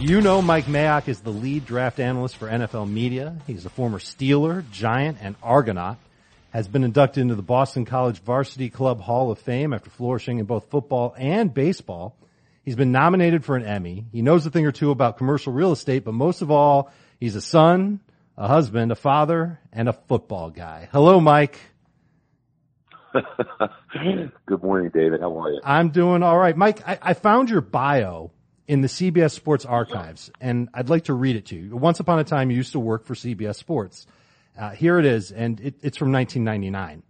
You know Mike Mayock is the lead draft analyst for NFL media. He's a former Steeler, Giant, and Argonaut. Has been inducted into the Boston College Varsity Club Hall of Fame after flourishing in both football and baseball. He's been nominated for an Emmy. He knows a thing or two about commercial real estate, but most of all, he's a son, a husband, a father, and a football guy. Hello, Mike. Good morning, David. How are you? I'm doing all right. Mike, I, I found your bio in the CBS Sports archives, and I'd like to read it to you. Once upon a time, you used to work for CBS Sports. Uh, here it is, and it, it's from 1999.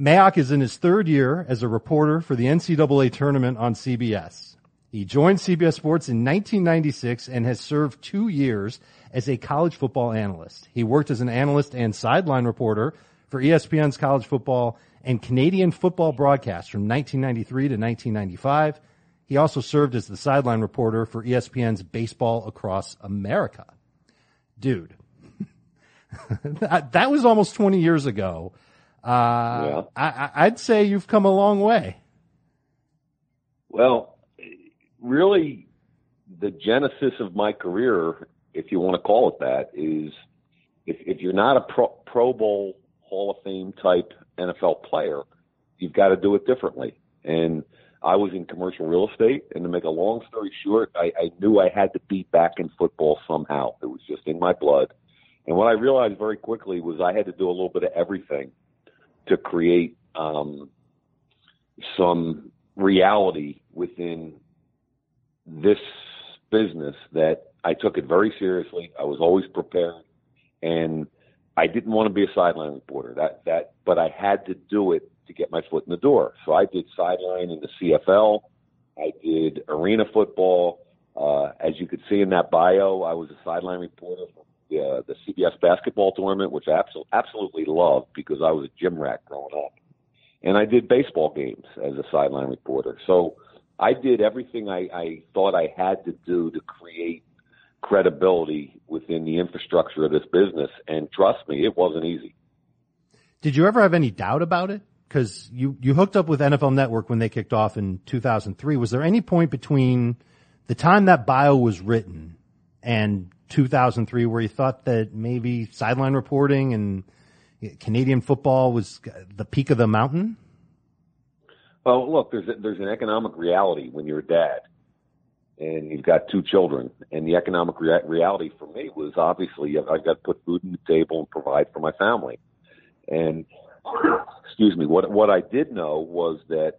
Mayock is in his third year as a reporter for the NCAA tournament on CBS. He joined CBS Sports in 1996 and has served two years as a college football analyst. He worked as an analyst and sideline reporter for ESPN's college football and Canadian football broadcast from 1993 to 1995. He also served as the sideline reporter for ESPN's Baseball Across America. Dude, that, that, was almost 20 years ago. Uh, yeah. I, I'd say you've come a long way. Well, really, the genesis of my career, if you want to call it that, is if, if you're not a pro, pro Bowl Hall of Fame type NFL player, you've got to do it differently. And I was in commercial real estate, and to make a long story short, I, I knew I had to be back in football somehow. It was just in my blood. And what I realized very quickly was I had to do a little bit of everything to create um, some reality within this business that I took it very seriously. I was always prepared, and I didn't want to be a sideline reporter. That that, but I had to do it to get my foot in the door. So I did sideline in the CFL. I did arena football. Uh, as you could see in that bio, I was a sideline reporter for the, uh, the CBS basketball tournament, which I absolutely, absolutely loved because I was a gym rat growing up. And I did baseball games as a sideline reporter. So I did everything I, I thought I had to do to create credibility within the infrastructure of this business. And trust me, it wasn't easy. Did you ever have any doubt about it? Because you, you hooked up with NFL Network when they kicked off in 2003. Was there any point between the time that bio was written and 2003 where you thought that maybe sideline reporting and Canadian football was the peak of the mountain? Well, look, there's a, there's an economic reality when you're a dad and you've got two children. And the economic rea- reality for me was obviously I've got to put food on the table and provide for my family. And excuse me, what what I did know was that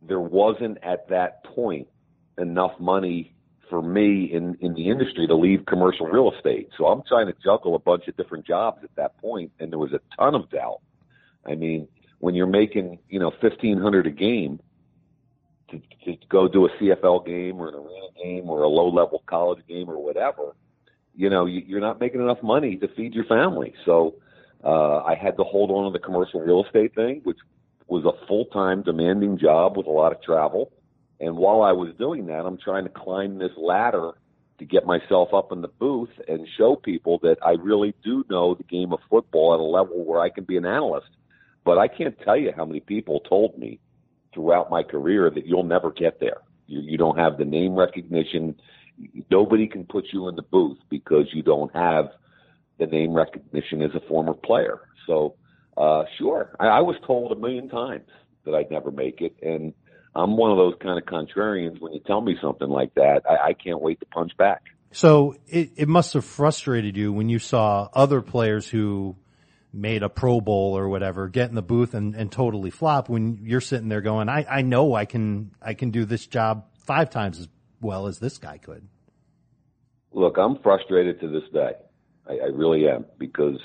there wasn't at that point enough money for me in in the industry to leave commercial real estate. So I'm trying to juggle a bunch of different jobs at that point, and there was a ton of doubt. I mean, when you're making you know fifteen hundred a game to, to go do a CFL game or an arena game or a low level college game or whatever, you know, you, you're not making enough money to feed your family. So uh, I had to hold on to the commercial real estate thing, which was a full time demanding job with a lot of travel. And while I was doing that, I'm trying to climb this ladder to get myself up in the booth and show people that I really do know the game of football at a level where I can be an analyst. But I can't tell you how many people told me throughout my career that you'll never get there. You, you don't have the name recognition. Nobody can put you in the booth because you don't have the name recognition as a former player. So, uh, sure, I, I was told a million times that I'd never make it, and I'm one of those kind of contrarians. When you tell me something like that, I, I can't wait to punch back. So it, it must have frustrated you when you saw other players who made a Pro Bowl or whatever, get in the booth and, and totally flop when you're sitting there going, I, I know I can, I can do this job five times as well as this guy could. Look, I'm frustrated to this day. I, I really am because,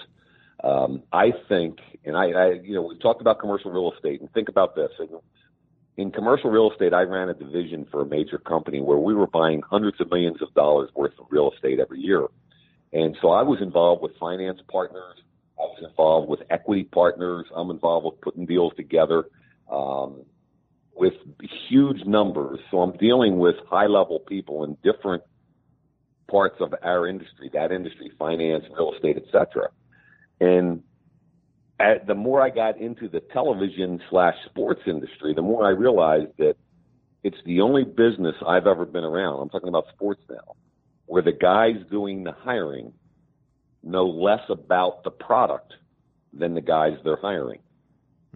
um, I think, and I, I, you know, we've talked about commercial real estate and think about this. In commercial real estate, I ran a division for a major company where we were buying hundreds of millions of dollars worth of real estate every year. And so I was involved with finance partners, I was involved with equity partners. I'm involved with putting deals together um, with huge numbers. So I'm dealing with high level people in different parts of our industry, that industry, finance, real estate, etc. And at, the more I got into the television slash sports industry, the more I realized that it's the only business I've ever been around. I'm talking about sports now where the guys doing the hiring know less about the product than the guys they're hiring.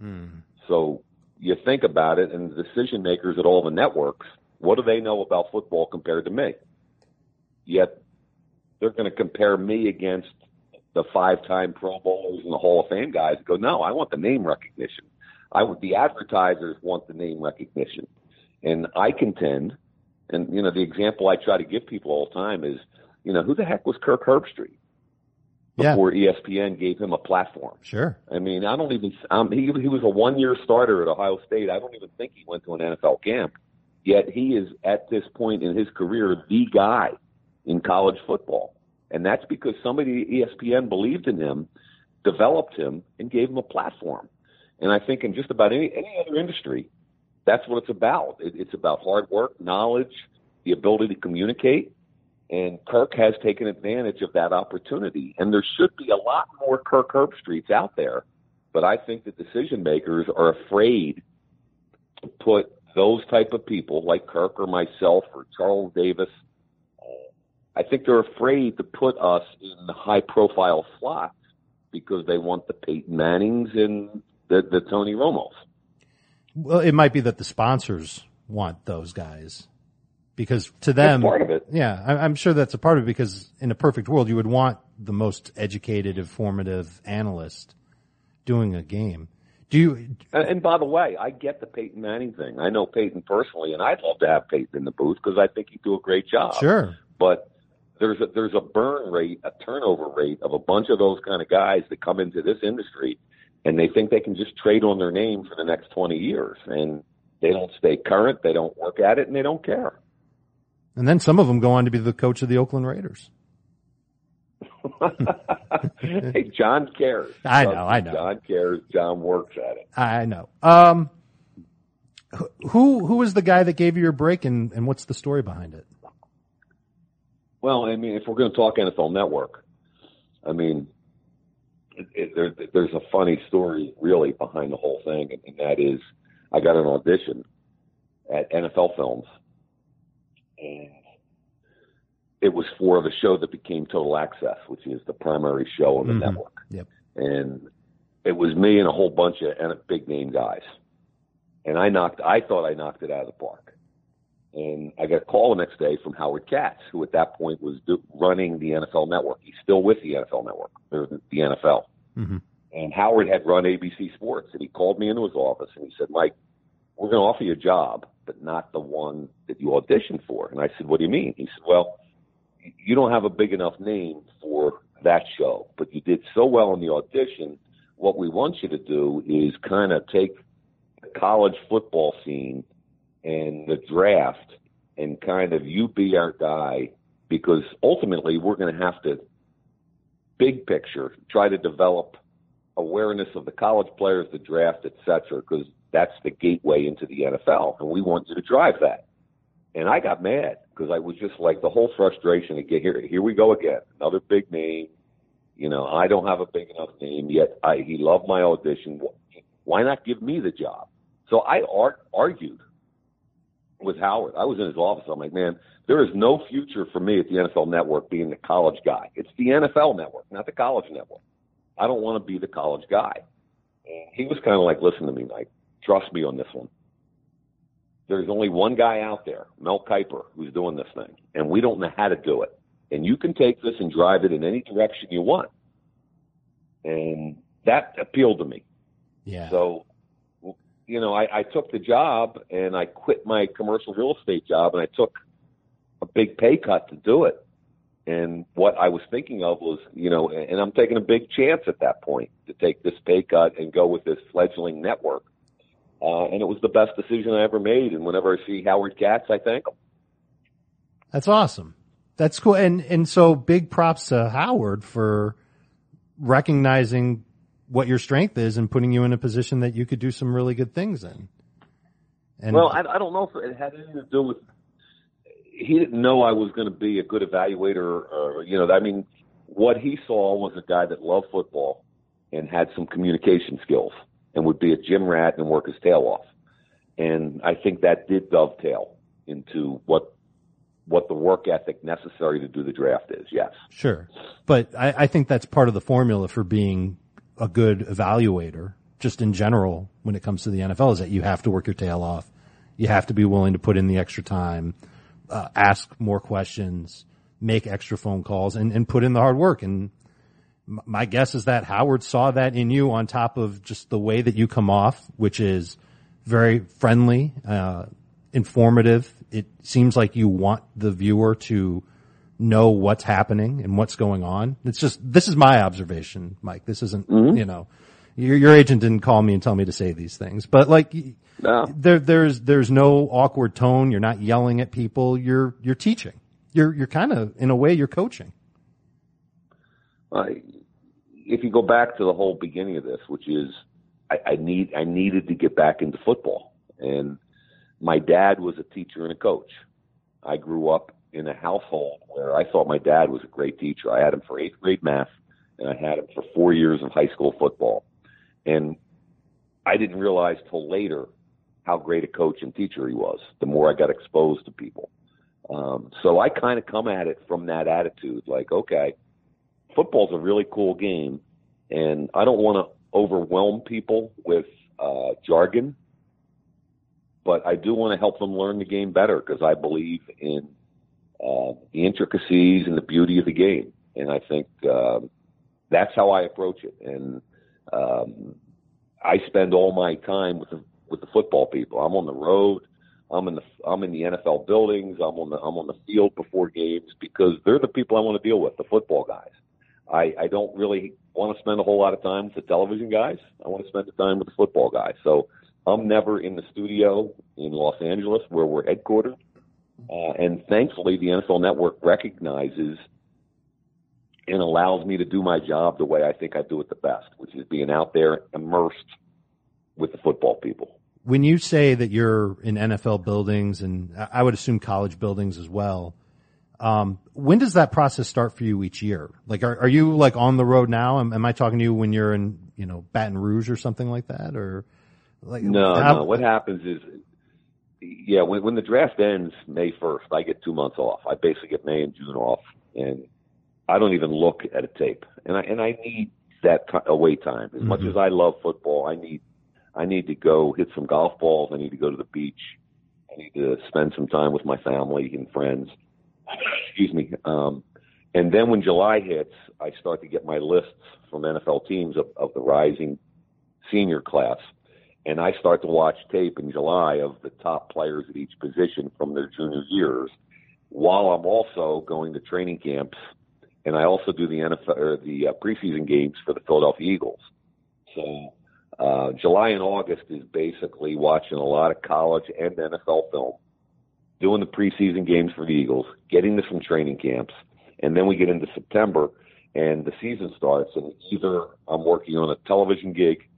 Mm. So you think about it, and the decision makers at all the networks, what do they know about football compared to me? Yet they're going to compare me against the five-time Pro Bowlers and the Hall of Fame guys. And Go, no, I want the name recognition. I would. The advertisers want the name recognition, and I contend, and you know, the example I try to give people all the time is, you know, who the heck was Kirk Herbstreit? Before E ESPN gave him a platform. Sure. I mean, I don't even. Um, he he was a one year starter at Ohio State. I don't even think he went to an NFL camp. Yet he is at this point in his career the guy in college football, and that's because somebody ESPN believed in him, developed him, and gave him a platform. And I think in just about any any other industry, that's what it's about. It, it's about hard work, knowledge, the ability to communicate. And Kirk has taken advantage of that opportunity. And there should be a lot more Kirk Herbstreits out there. But I think the decision makers are afraid to put those type of people like Kirk or myself or Charles Davis. I think they're afraid to put us in the high profile slots because they want the Peyton Mannings and the, the Tony Romos. Well, it might be that the sponsors want those guys because to them, That's part of it. yeah, I- I'm sure that's a part of it because in a perfect world, you would want the most educated, informative analyst doing a game. Do you, And, and by the way, I get the Peyton Manning thing. I know Peyton personally, and I'd love to have Peyton in the booth because I think he'd do a great job. sure. But there's a, there's a burn rate, a turnover rate of a bunch of those kind of guys that come into this industry, and they think they can just trade on their name for the next 20 years, and they don't stay current, they don't work at it, and they don't care. And then some of them go on to be the coach of the Oakland Raiders. hey, John cares. I know, I know. John cares. John works at it. I know. Um, who, who was the guy that gave you your break and, and what's the story behind it? Well, I mean, if we're going to talk NFL Network, I mean, it, it, there, there's a funny story really behind the whole thing, and, and that is, I got an audition at NFL Films, and it was for the show that became Total Access, which is the primary show on the Mhm. network. Yep. And it was me and a whole bunch of and big name guys, and I knocked. I thought I knocked it out of the park. And I got a call the next day from Howard Katz, who at that point was do, running the NFL Network. He's still with the NFL Network, or the NFL. hmm And Howard had run ABC Sports, and he called me into his office and he said, "Mike, we're going to offer you a job, but not the one that you auditioned for." And I said, "What do you mean?" He said, "Well, you don't have a big enough name for that show, but you did so well in the audition. What we want you to do is kind of take the college football scene and the draft and kind of you be our guy because ultimately we're going to have to big picture try to develop awareness of the college players, the draft, et cetera, because that's the gateway into the NFL, and we want you to drive that. And I got mad because I was just like the whole frustration to get here. Here we go again, another big name. You know, I don't have a big enough name yet. I, he loved my audition. Why not give me the job? So I ar- argued with Howard. I was in his office. I'm like, man, there is no future for me at the NFL Network being the college guy. It's the NFL Network, not the college network. I don't want to be the college guy. And he was kind of like, listen to me, Mike. Trust me on this one. There's only one guy out there, Mel Kiper, who's doing this thing, and we don't know how to do it. And you can take this and drive it in any direction you want. And that appealed to me. Yeah. So, you know, I, I took the job and I quit my commercial real estate job and I took a big pay cut to do it. And what I was thinking of was, you know, and I'm taking a big chance at that point to take this pay cut and go with this fledgling network. Uh, and it was the best decision I ever made. And whenever I see Howard Katz, I thank him. That's awesome. That's cool. And, and so big props to Howard for recognizing what your strength is and putting you in a position that you could do some really good things in. And well, I, I don't know if it had anything to do with. He didn't know I was going to be a good evaluator, or you know, I mean, what he saw was a guy that loved football and had some communication skills and would be a gym rat and work his tail off. And I think that did dovetail into what what the work ethic necessary to do the draft is. Yes. Sure. But I, I think that's part of the formula for being a good evaluator, just in general, when it comes to the NFL, is that you have to work your tail off. You have to be willing to put in the extra time, uh, ask more questions, make extra phone calls, and, and put in the hard work. And my guess is that Howard saw that in you on top of just the way that you come off, which is very friendly, uh, informative. It seems like you want the viewer to know what's happening and what's going on. It's just, this is my observation, Mike. This isn't, mm-hmm. you know, your, your agent didn't call me and tell me to say these things, but like, no. there, there's, there's no awkward tone. You're not yelling at people. You're, you're teaching. You're, you're kind of, in a way, you're coaching. If you go back to the whole beginning of this, which is, I, I need, I needed to get back into football and, my dad was a teacher and a coach. I grew up in a household where I thought my dad was a great teacher. I had him for eighth grade math, and I had him for four years of high school football. And I didn't realize till later how great a coach and teacher he was. The more I got exposed to people, um, so I kind of come at it from that attitude, like, okay, football's a really cool game, and I don't want to overwhelm people with uh, jargon but I do want to help them learn the game better because I believe in uh, the intricacies and the beauty of the game, and I think uh, that's how I approach it. And um, I spend all my time with the with the football people. I'm on the road. I'm in the I'm in the NFL buildings. I'm on the I'm on the field before games because they're the people I want to deal with, the football guys. I, I don't really want to spend a whole lot of time with the television guys. I want to spend the time with the football guys. So I'm never in the studio in Los Angeles where we're headquartered. Uh, and thankfully, the NFL Network recognizes and allows me to do my job the way I think I do it the best, which is being out there immersed with the football people. When you say that you're in NFL buildings, and I would assume college buildings as well, um, when does that process start for you each year? Like, are, are you like on the road now? Am, am I talking to you when you're in, you know, Baton Rouge or something like that, or? Like no, how, no. What happens is, yeah, when when the draft ends May first, I get two months off. I basically get May and June off, and I don't even look at a tape. And I and I need that t- away time as mm-hmm. much as I love football. I need I need to go hit some golf balls. I need to go to the beach. I need to spend some time with my family and friends. Excuse me. Um, and then when July hits, I start to get my lists from NFL teams of, of the rising senior class and I start to watch tape in July of the top players at each position from their junior years, while I'm also going to training camps, and I also do the NFL or the uh, preseason games for the Philadelphia Eagles. So uh, July and August is basically watching a lot of college and NFL film, doing the preseason games for the Eagles, getting to some training camps, and then we get into September and the season starts, and either I'm working on a television gig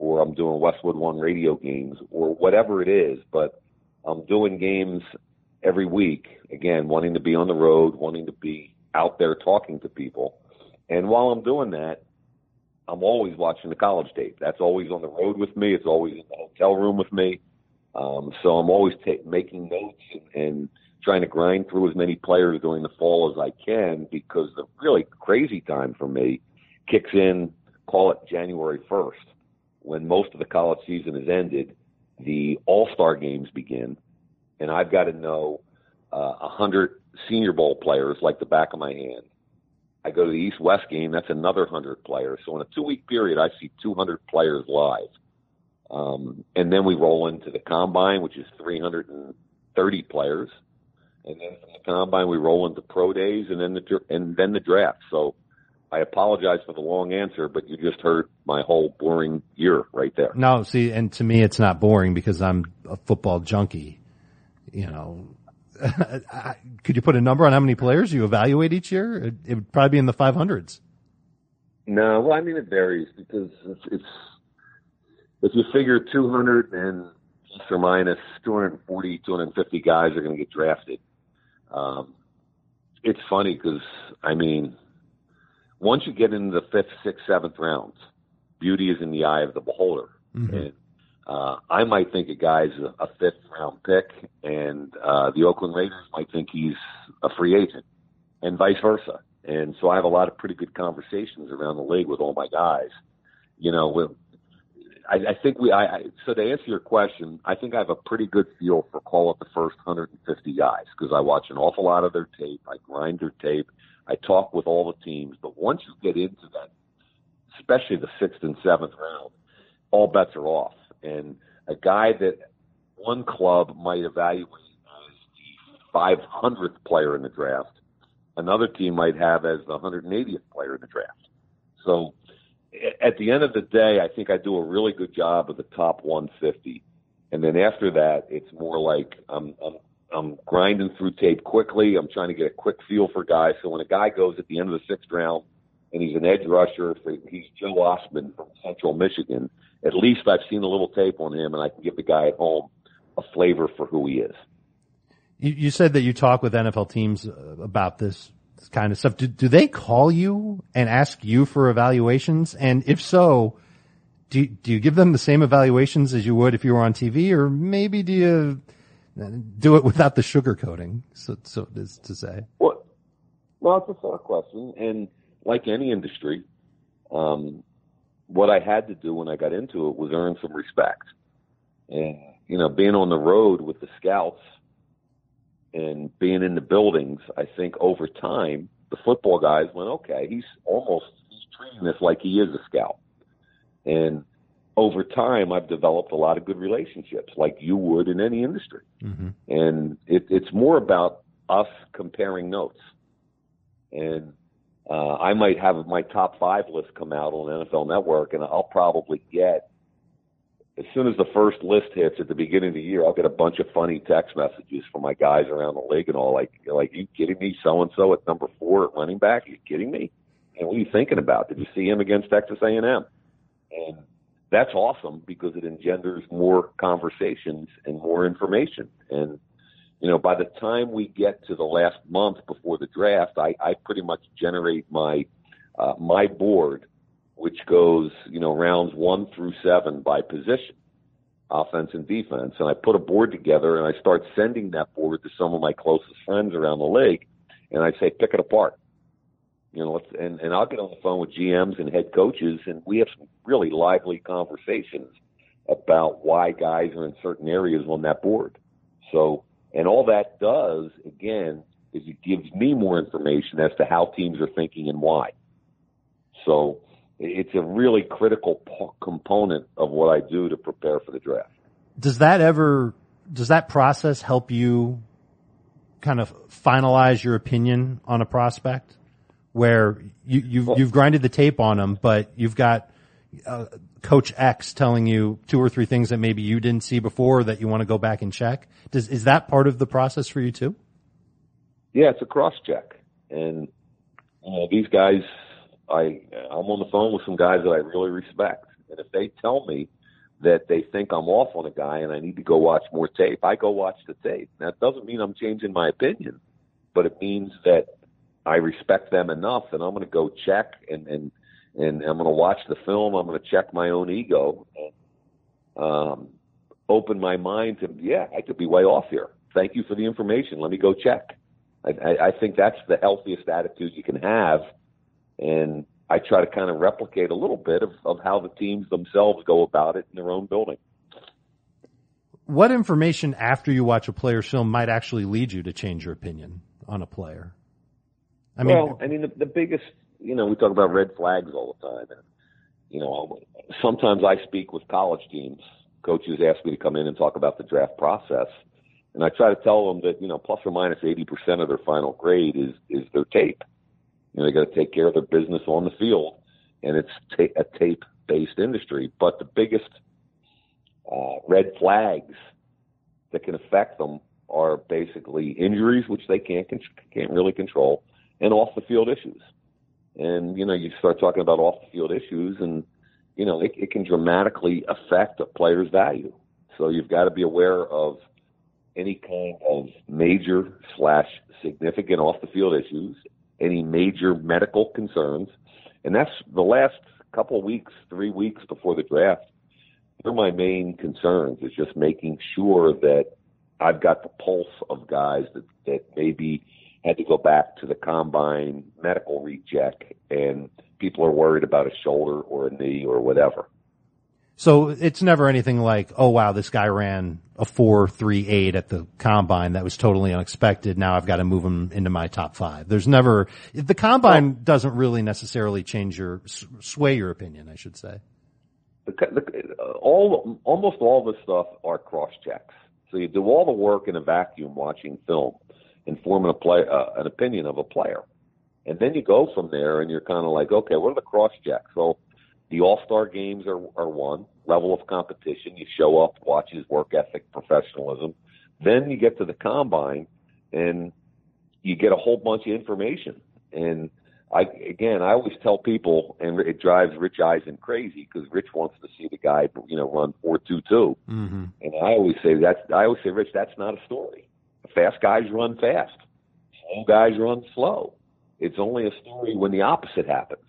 or I'm doing Westwood One radio games or whatever it is, but I'm doing games every week. Again, wanting to be on the road, wanting to be out there talking to people. And while I'm doing that, I'm always watching the college tape. That's always on the road with me. It's always in the hotel room with me. Um, so I'm always ta- making notes and, and trying to grind through as many players during the fall as I can because the really crazy time for me kicks in, call it January 1st when most of the college season has ended, the All Star games begin, and I've got to know uh, a uh, hundred Senior Bowl players like the back of my hand. I go to the East West game, that's another hundred players. So in a two week period, I see 200 players live. Um, and then we roll into the combine, which is 330 players. And then from the combine, we roll into pro days and then the, and then the draft. So I apologize for the long answer, but you just heard my whole boring year right there. No, see, and to me, it's not boring because I'm a football junkie. You know, could you put a number on how many players you evaluate each year? It, it would probably be in the 500s. No, well, I mean, it varies because it's, it's if you figure 200 and plus or minus 240, 250 guys are going to get drafted. Um, it's funny because, I mean, once you get into the fifth, sixth, seventh rounds, beauty is in the eye of the beholder. Mm-hmm. And uh, I might think a guy's a, a fifth round pick, and uh, the Oakland Raiders might think he's a free agent, and vice versa. And so I have a lot of pretty good conversations around the league with all my guys. You know, with I, I think we. I, I so to answer your question, I think I have a pretty good feel for call it the first 150 guys because I watch an awful lot of their tape. I grind their tape. I talk with all the teams. But once you get into that, especially the sixth and seventh round, all bets are off. And a guy that one club might evaluate as the 500th player in the draft, another team might have as the 180th player in the draft. So at the end of the day, I think I do a really good job of the top 150. And then after that, it's more like I'm, I'm, I'm grinding through tape quickly. I'm trying to get a quick feel for guys. So when a guy goes at the end of the sixth round and he's an edge rusher, he's Joe Ostman from Central Michigan, at least I've seen a little tape on him and I can give the guy at home a flavor for who he is. You, you said that you talk with NFL teams uh, about this kind of stuff. Do, do they call you and ask you for evaluations? And if so, do, do you give them the same evaluations as you would if you were on TV or maybe do you do it without the sugarcoating? So, so is to say. Well, well, it's a fair question. And like any industry, um, what I had to do when I got into it was earn some respect. And, you know, being on the road with the scouts and being in the buildings, I think over time, the football guys went, okay, he's almost, he's treating this like he is a scout. And over time, I've developed a lot of good relationships like you would in any industry. Mm-hmm. And it, it's more about us comparing notes. And uh, I might have my top five list come out on NFL Network, and I'll probably get as soon as the first list hits at the beginning of the year, I'll get a bunch of funny text messages from my guys around the league and all like, like, you kidding me? So and so at number four at running back? Are you kidding me? And what are you thinking about? Did you see him against Texas A&M? And that's awesome because it engenders more conversations and more information. And you know, by the time we get to the last month before the draft, I, I pretty much generate my uh, my board which goes, you know, rounds one through seven by position, offense and defense. And I put a board together and I start sending that board to some of my closest friends around the league. And I say, pick it apart. You know, let's, and, and I'll get on the phone with GMs and head coaches and we have some really lively conversations about why guys are in certain areas on that board. So, and all that does, again, is it gives me more information as to how teams are thinking and why. So, it's a really critical component of what I do to prepare for the draft. Does that ever, does that process help you kind of finalize your opinion on a prospect where you, you've, well, you've grinded the tape on them, but you've got uh, coach X telling you two or three things that maybe you didn't see before that you want to go back and check. Does, is that part of the process for you too? Yeah, it's a cross check. And, you know, these guys, I I'm on the phone with some guys that I really respect, and if they tell me that they think I'm off on a guy and I need to go watch more tape, I go watch the tape. That doesn't mean I'm changing my opinion, but it means that I respect them enough and I'm going to go check and and and I'm going to watch the film. I'm going to check my own ego and um, open my mind to yeah, I could be way off here. Thank you for the information. Let me go check. I, I, I think that's the healthiest attitude you can have and I try to kind of replicate a little bit of, of how the teams themselves go about it in their own building. What information after you watch a player's film might actually lead you to change your opinion on a player? I mean, well, I mean, the, the biggest, you know, we talk about red flags all the time, and you know, sometimes I speak with college teams. Coaches ask me to come in and talk about the draft process, and I try to tell them that you know, plus or minus eighty percent of their final grade is is their tape. You know, they got to take care of their business on the field, and it's ta- a tape-based industry. But the biggest uh, red flags that can affect them are basically injuries, which they can't can't really control, and off the field issues. And you know, you start talking about off the field issues, and you know, it, it can dramatically affect a player's value. So you've got to be aware of any kind of major slash significant off the field issues any major medical concerns. And that's the last couple of weeks, three weeks before the draft. they're my main concerns. Is just making sure that I've got the pulse of guys that that maybe had to go back to the combine medical recheck, and people are worried about a shoulder or a knee or whatever. So it's never anything like, oh wow, this guy ran a four three eight at the combine that was totally unexpected. Now I've got to move him into my top five. There's never the combine well, doesn't really necessarily change your sway your opinion. I should say. The, the, all almost all the stuff are cross checks. So you do all the work in a vacuum watching film and forming a play uh, an opinion of a player, and then you go from there and you're kind of like, okay, what are the cross checks? So the All Star games are, are one level of competition. You show up, watch his work ethic, professionalism. Then you get to the combine, and you get a whole bunch of information. And I again, I always tell people, and it drives Rich Eisen crazy because Rich wants to see the guy, you know, run four two two. Mm-hmm. And I always say that's I always say, Rich, that's not a story. Fast guys run fast. Slow guys run slow. It's only a story when the opposite happens.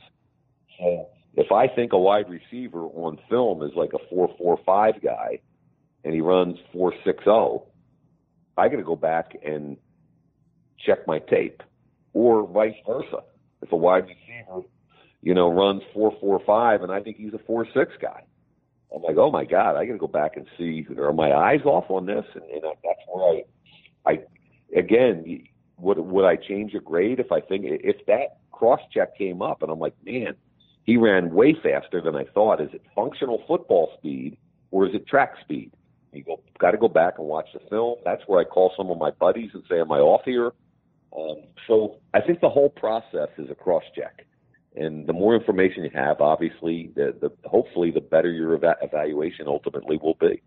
So if I think a wide receiver on film is like a four four five guy, and he runs four six zero, I got to go back and check my tape, or vice versa. If a wide receiver, you know, runs four four five, and I think he's a four six guy, I'm like, oh my god, I got to go back and see are my eyes off on this, and, and that's where I, I, again, would would I change a grade if I think if that cross check came up, and I'm like, man he ran way faster than I thought. Is it functional football speed or is it track speed? You go, got to go back and watch the film. That's where I call some of my buddies and say, "Am I off here?" Um, so I think the whole process is a cross check, and the more information you have, obviously, the, the hopefully the better your eva- evaluation ultimately will be.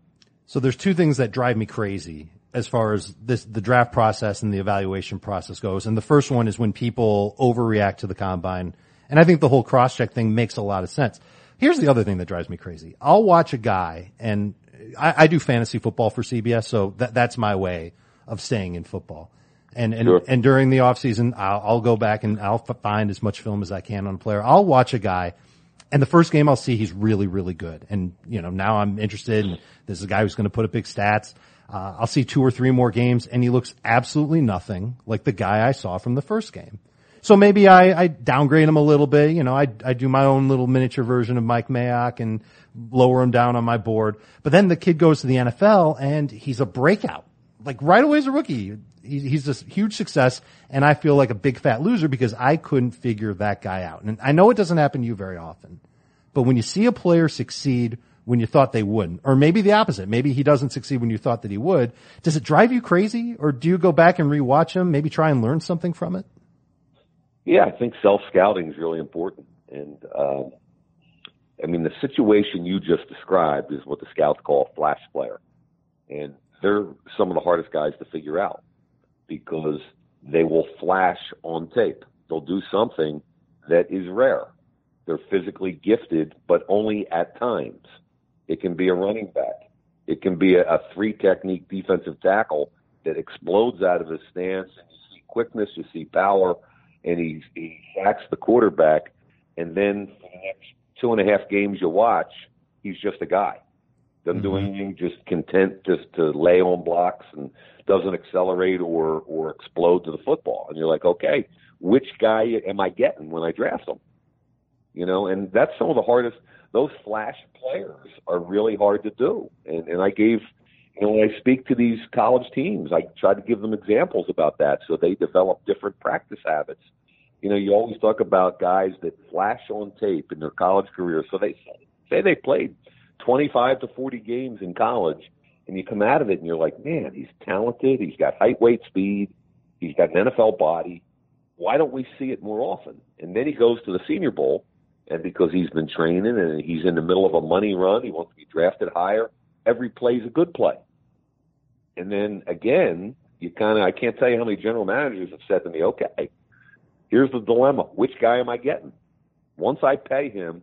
So there's two things that drive me crazy as far as this the draft process and the evaluation process goes. And the first one is when people overreact to the combine and I think the whole cross-check thing makes a lot of sense. Here's the other thing that drives me crazy. I'll watch a guy and I, I do fantasy football for CBS, so that, that's my way of staying in football. And, and, sure. and during the off season, I'll, I'll go back and I'll find as much film as I can on a player. I'll watch a guy and the first game I'll see he's really, really good. And, you know, now I'm interested and this is a guy who's going to put up big stats. Uh, I'll see two or three more games and he looks absolutely nothing like the guy I saw from the first game. So maybe I, I downgrade him a little bit. You know, I, I do my own little miniature version of Mike Mayock and lower him down on my board. But then the kid goes to the NFL and he's a breakout. Like right away as a rookie. He, he's a huge success and I feel like a big fat loser because I couldn't figure that guy out. And I know it doesn't happen to you very often, but when you see a player succeed when you thought they wouldn't, or maybe the opposite. Maybe he doesn't succeed when you thought that he would. Does it drive you crazy or do you go back and rewatch him, maybe try and learn something from it? Yeah, I think self scouting is really important. And um, I mean, the situation you just described is what the scouts call a flash player. And they're some of the hardest guys to figure out because they will flash on tape. They'll do something that is rare. They're physically gifted, but only at times. It can be a running back. It can be a, a three technique defensive tackle that explodes out of his stance and you see quickness, you see power, and he he sacks the quarterback, and then for the next two and a half games you watch, he's just a guy. Doesn't mm-hmm. do anything, just content just to lay on blocks and doesn't accelerate or or explode to the football. And you're like, okay, which guy am I getting when I draft him? You know, and that's some of the hardest. Those flash players are really hard to do. And and I gave you know, when I speak to these college teams, I try to give them examples about that so they develop different practice habits. You know, you always talk about guys that flash on tape in their college career. So they say they played 25 to 40 games in college, and you come out of it and you're like, man, he's talented. He's got height, weight, speed. He's got an NFL body. Why don't we see it more often? And then he goes to the Senior Bowl, and because he's been training and he's in the middle of a money run, he wants to be drafted higher. Every play is a good play. And then again, you kind of, I can't tell you how many general managers have said to me, okay, here's the dilemma. Which guy am I getting? Once I pay him,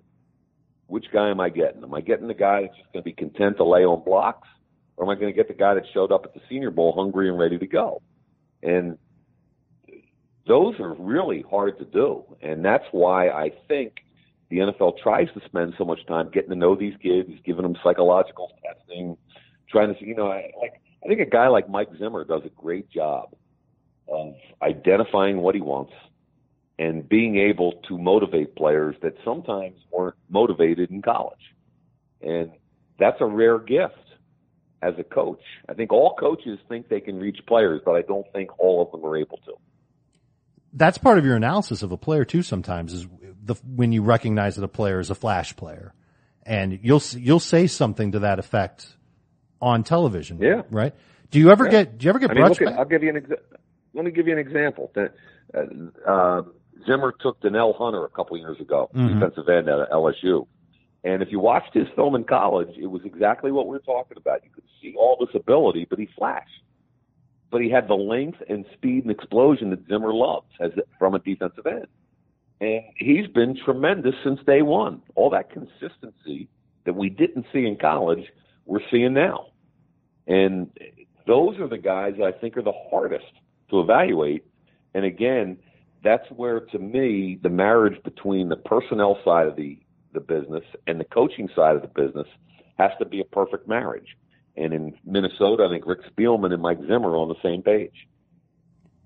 which guy am I getting? Am I getting the guy that's just going to be content to lay on blocks? Or am I going to get the guy that showed up at the Senior Bowl hungry and ready to go? And those are really hard to do. And that's why I think the NFL tries to spend so much time getting to know these kids, giving them psychological testing, trying to, see you know, I, like I think a guy like Mike Zimmer does a great job of identifying what he wants and being able to motivate players that sometimes weren't motivated in college. And that's a rare gift as a coach. I think all coaches think they can reach players, but I don't think all of them are able to. That's part of your analysis of a player too. Sometimes is the, when you recognize that a player is a flash player, and you'll you'll say something to that effect on television. Yeah. Right. Do you ever Yeah. get Do you ever get I mean, at, I'll give you an exa- let me give you an example. That uh, uh, Zimmer took Danielle Hunter a couple years ago, Mhm. defensive end at LSU. And if you watched his film in college, it was exactly what we're talking about. You could see all this ability, but he flashed. But he had the length and speed and explosion that Zimmer loves as from a defensive end. And he's been tremendous since day one. All that consistency that we didn't see in college, we're seeing now. And those are the guys that I think are the hardest to evaluate. And again, that's where to me the marriage between the personnel side of the, the business and the coaching side of the business has to be a perfect marriage. And in Minnesota, I think Rick Spielman and Mike Zimmer are on the same page.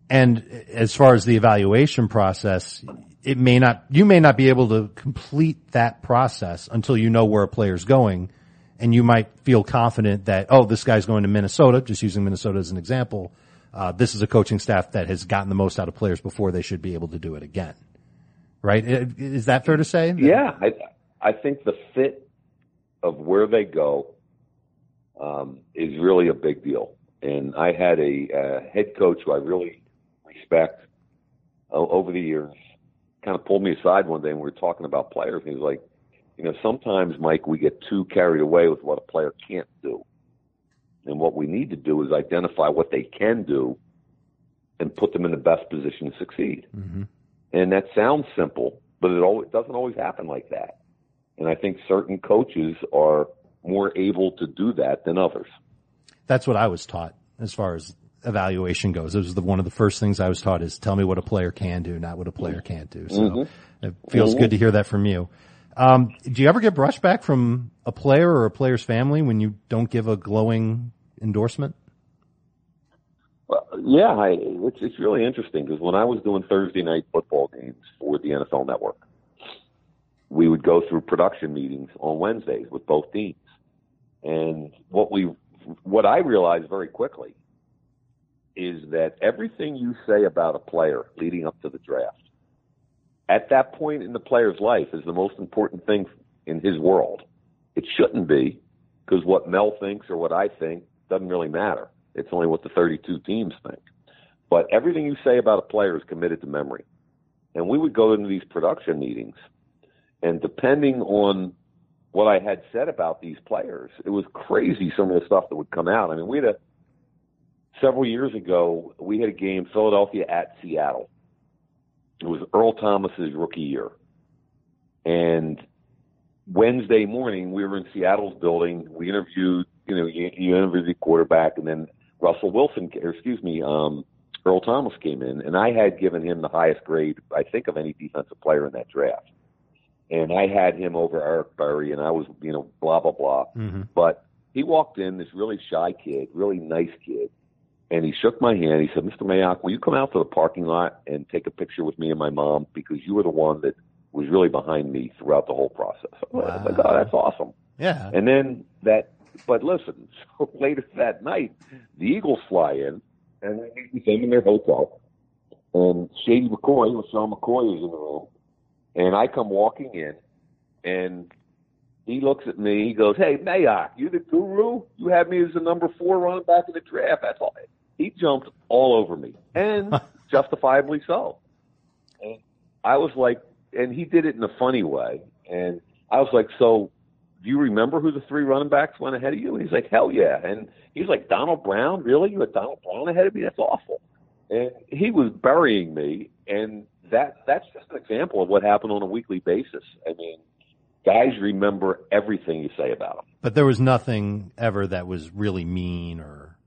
And as far as the evaluation process, it may not, you may not be able to complete that process until you know where a player's going. And you might feel confident that, oh, this guy's going to Minnesota, just using Minnesota as an example. Uh, this is a coaching staff that has gotten the most out of players before they should be able to do it again. Right? Is that fair to say? Yeah, I I think the fit of where they go um, is really a big deal. And I had a uh, head coach who I really respect o- over the years kind of pulled me aside one day and we were talking about players. And he was like, you know, sometimes Mike, we get too carried away with what a player can't do, and what we need to do is identify what they can do and put them in the best position to succeed. hmm And that sounds simple, but it always, doesn't always happen like that. And I think certain coaches are more able to do that than others. That's what I was taught as far as evaluation goes. It was the, one of the first things I was taught is tell me what a player can do, not what a player can't do. So Mhm. it feels Mhm. good to hear that from you. Um, do you ever get brushed back from a player or a player's family when you don't give a glowing endorsement? Well, yeah, I, it's, it's really interesting because when I was doing Thursday night football games for the NFL Network, we would go through production meetings on Wednesdays with both teams. And what we, what I realized very quickly is that everything you say about a player leading up to the draft, at that point in the player's life, is the most important thing in his world. It shouldn't be because what Mel thinks or what I think doesn't really matter. It's only what the 32 teams think. But everything you say about a player is committed to memory. And we would go into these production meetings, and depending on what I had said about these players, it was crazy some of the stuff that would come out. I mean, we had a several years ago, we had a game Philadelphia at Seattle. It was Earl Thomas's rookie year. And Wednesday morning, we were in Seattle's building. We interviewed, you know, you, you interviewed the quarterback, and then Russell Wilson, or excuse me, um, Earl Thomas came in, and I had given him the highest grade, I think, of any defensive player in that draft. And I had him over Eric Berry, and I was, you know, blah blah blah. Mm-hmm. But he walked in, this really shy kid, really nice kid, and he shook my hand. He said, "Mr. Mayock, will you come out to the parking lot and take a picture with me and my mom because you were the one that was really behind me throughout the whole process." I was like, "Oh, that's awesome." Yeah. And then that, but listen, so later that night, the Eagles fly in, and they meet with in their hotel. And Shady McCoy, LeSean McCoy, is in the room. And I come walking in, and he looks at me. He goes, "Hey, Mayock, you the guru? You had me as the number four running back in the draft." That's all. He jumped all over me, and justifiably so. And I was like, and he did it in a funny way. And I was like, "So, do you remember who the three running backs went ahead of you?" And he's like, "Hell yeah!" And he's like, "Donald Brown, really? You had Donald Brown ahead of me? That's awful." And he was burying me, and that that's just an example of what happened on a weekly basis. I mean, guys remember everything you say about them. But there was nothing ever that was really mean or,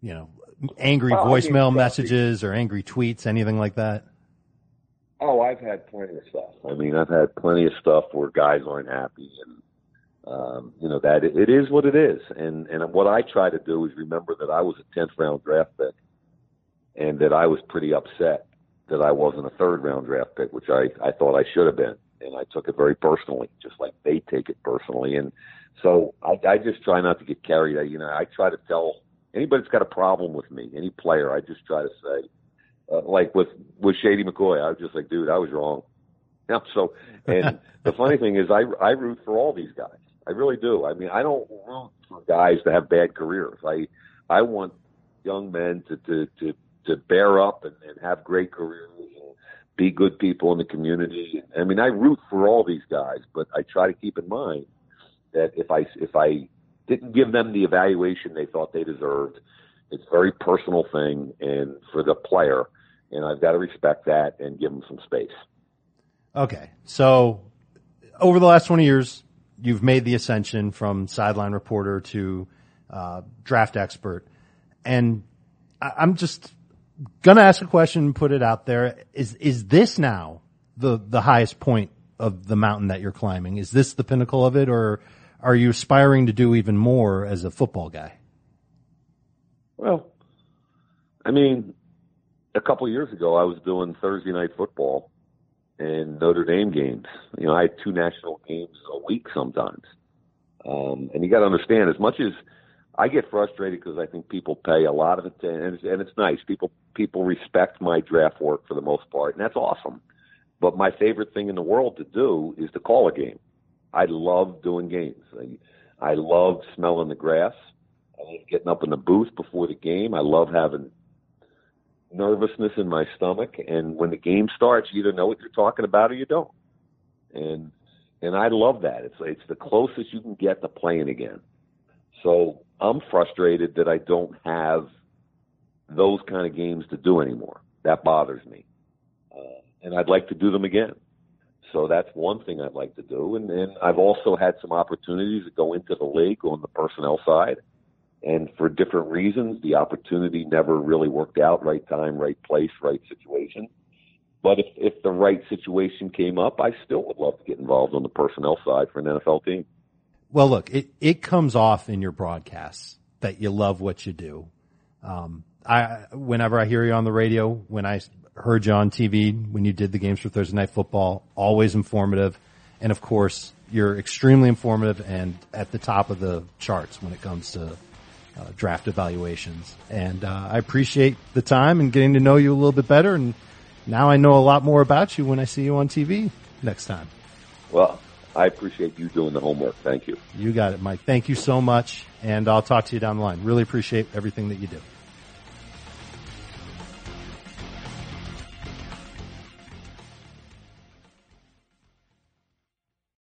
you know, angry Well, I mean, voicemail messages or angry tweets, anything like that. Oh, I've had plenty of stuff. I mean, I've had plenty of stuff where guys aren't happy, and um, you know that it, it is what it is. And and what I try to do is remember that I was a tenth round draft pick, and that I was pretty upset that I wasn't a third round draft pick, which I I thought I should have been, and I took it very personally, just like they take it personally. And so I, I just try not to get carried. You know, I try to tell anybody that's got a problem with me, any player, I just try to say uh, like with with Shady McCoy, I was just like, dude, I was wrong. Yeah. So, and the funny thing is, I I root for all these guys. I really do. I mean, I don't root for guys to have bad careers. I I want young men to to to to bear up and, and have great careers and be good people in the community. I mean, I root for all these guys, but I try to keep in mind that if I if I didn't give them the evaluation they thought they deserved, it's a very personal thing, and for the player, and I've got to respect that and give them some space. Okay, so over the last twenty years, you've made the ascension from sideline reporter to uh, draft expert, and I, I'm just gonna ask a question and put it out there: is is this now the the highest point of the mountain that you're climbing? Is this the pinnacle of it, or are you aspiring to do even more as a football guy? Well, I mean, a couple years ago, I was doing Thursday night football and Notre Dame games. You know, I had two national games a week sometimes. Um, and you got to understand, as much as I get frustrated because I think people pay a lot of attention, and it's, and it's nice. People people respect my draft work for the most part, and that's awesome. But my favorite thing in the world to do is to call a game. I love doing games. I, I love smelling the grass. I love getting up in the booth before the game. I love having nervousness in my stomach. And when the game starts, you either know what you're talking about or you don't. And and I love that. It's it's the closest you can get to playing again. So I'm frustrated that I don't have those kind of games to do anymore. That bothers me, uh, and I'd like to do them again. So that's one thing I'd like to do. And then I've also had some opportunities to go into the league on the personnel side and for different reasons, the opportunity never really worked out. Right time, right place, right situation. But if, if the right situation came up, I still would love to get involved on the personnel side for an NFL team. Well, look, it, it comes off in your broadcasts that you love what you do. Um, I, whenever I hear you on the radio, when I heard you on TV, when you did the games for Thursday Night Football, always informative. And of course, you're extremely informative and at the top of the charts when it comes to uh, draft evaluations. And uh, I appreciate the time and getting to know you a little bit better. And now I know a lot more about you when I see you on TV next time. Well, I appreciate you doing the homework. Thank you. You got it, Mike. Thank you so much. And I'll talk to you down the line. Really appreciate everything that you do.